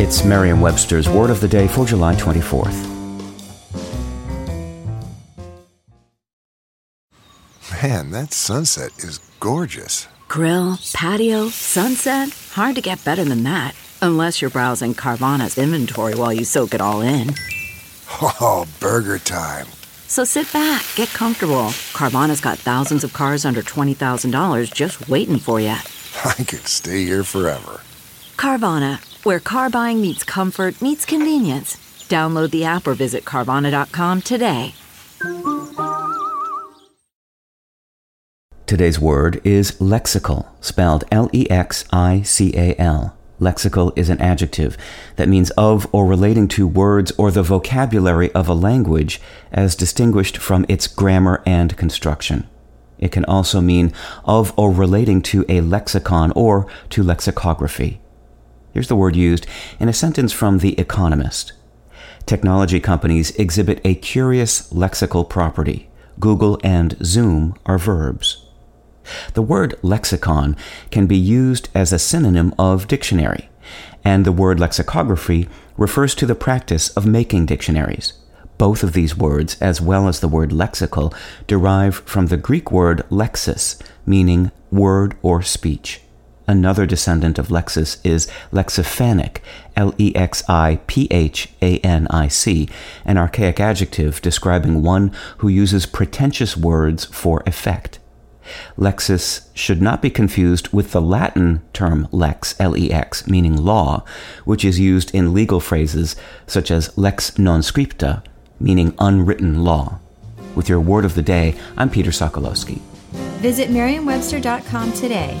It's Merriam Webster's Word of the Day for July 24th. Man, that sunset is gorgeous. Grill, patio, sunset. Hard to get better than that. Unless you're browsing Carvana's inventory while you soak it all in. Oh, burger time. So sit back, get comfortable. Carvana's got thousands of cars under $20,000 just waiting for you. I could stay here forever. Carvana, where car buying meets comfort, meets convenience. Download the app or visit Carvana.com today. Today's word is lexical, spelled L E X I C A L. Lexical is an adjective that means of or relating to words or the vocabulary of a language as distinguished from its grammar and construction. It can also mean of or relating to a lexicon or to lexicography. Here's the word used in a sentence from The Economist. Technology companies exhibit a curious lexical property. Google and Zoom are verbs. The word lexicon can be used as a synonym of dictionary, and the word lexicography refers to the practice of making dictionaries. Both of these words, as well as the word lexical, derive from the Greek word lexis, meaning word or speech. Another descendant of lexis is lexiphanic, L E X I P H A N I C, an archaic adjective describing one who uses pretentious words for effect. Lexis should not be confused with the Latin term lex, L-E-X, meaning law, which is used in legal phrases such as lex non scripta, meaning unwritten law. With your word of the day, I'm Peter Sokolowski. Visit merriam-webster.com today